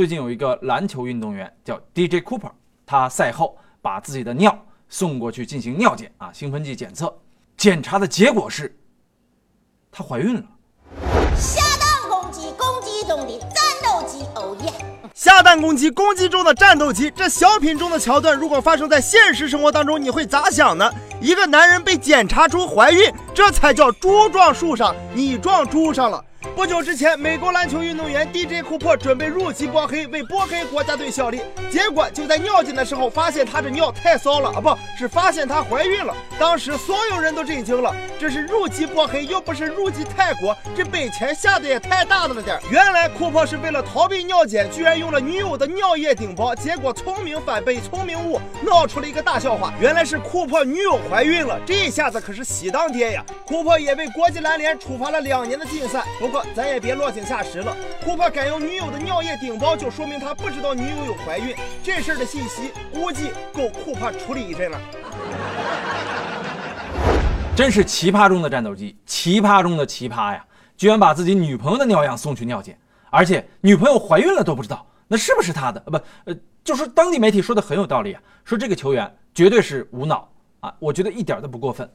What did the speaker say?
最近有一个篮球运动员叫 DJ Cooper，他赛后把自己的尿送过去进行尿检啊，兴奋剂检测，检查的结果是，她怀孕了。下蛋公鸡，公鸡中的战斗机，哦耶！下蛋公鸡，公鸡中的战斗机。这小品中的桥段，如果发生在现实生活当中，你会咋想呢？一个男人被检查出怀孕，这才叫猪撞树上，你撞猪上了。不久之前，美国篮球运动员 DJ 库珀准备入籍波黑，为波黑国家队效力。结果就在尿检的时候，发现他这尿太骚了啊，不是发现她怀孕了。当时所有人都震惊了，这是入籍波黑，又不是入籍泰国，这本钱下的也太大了点。原来库珀是为了逃避尿检，居然用了女友的尿液顶包，结果聪明反被聪明误，闹出了一个大笑话。原来是库珀女友怀孕了，这下子可是喜当爹呀！库珀也被国际篮联处罚了两年的禁赛。不过。咱也别落井下石了。库珀敢用女友的尿液顶包，就说明他不知道女友有怀孕。这事儿的信息估计够库珀处理一阵了。真是奇葩中的战斗机，奇葩中的奇葩呀！居然把自己女朋友的尿样送去尿检，而且女朋友怀孕了都不知道，那是不是他的？不，呃，就是当地媒体说的很有道理啊，说这个球员绝对是无脑啊，我觉得一点都不过分。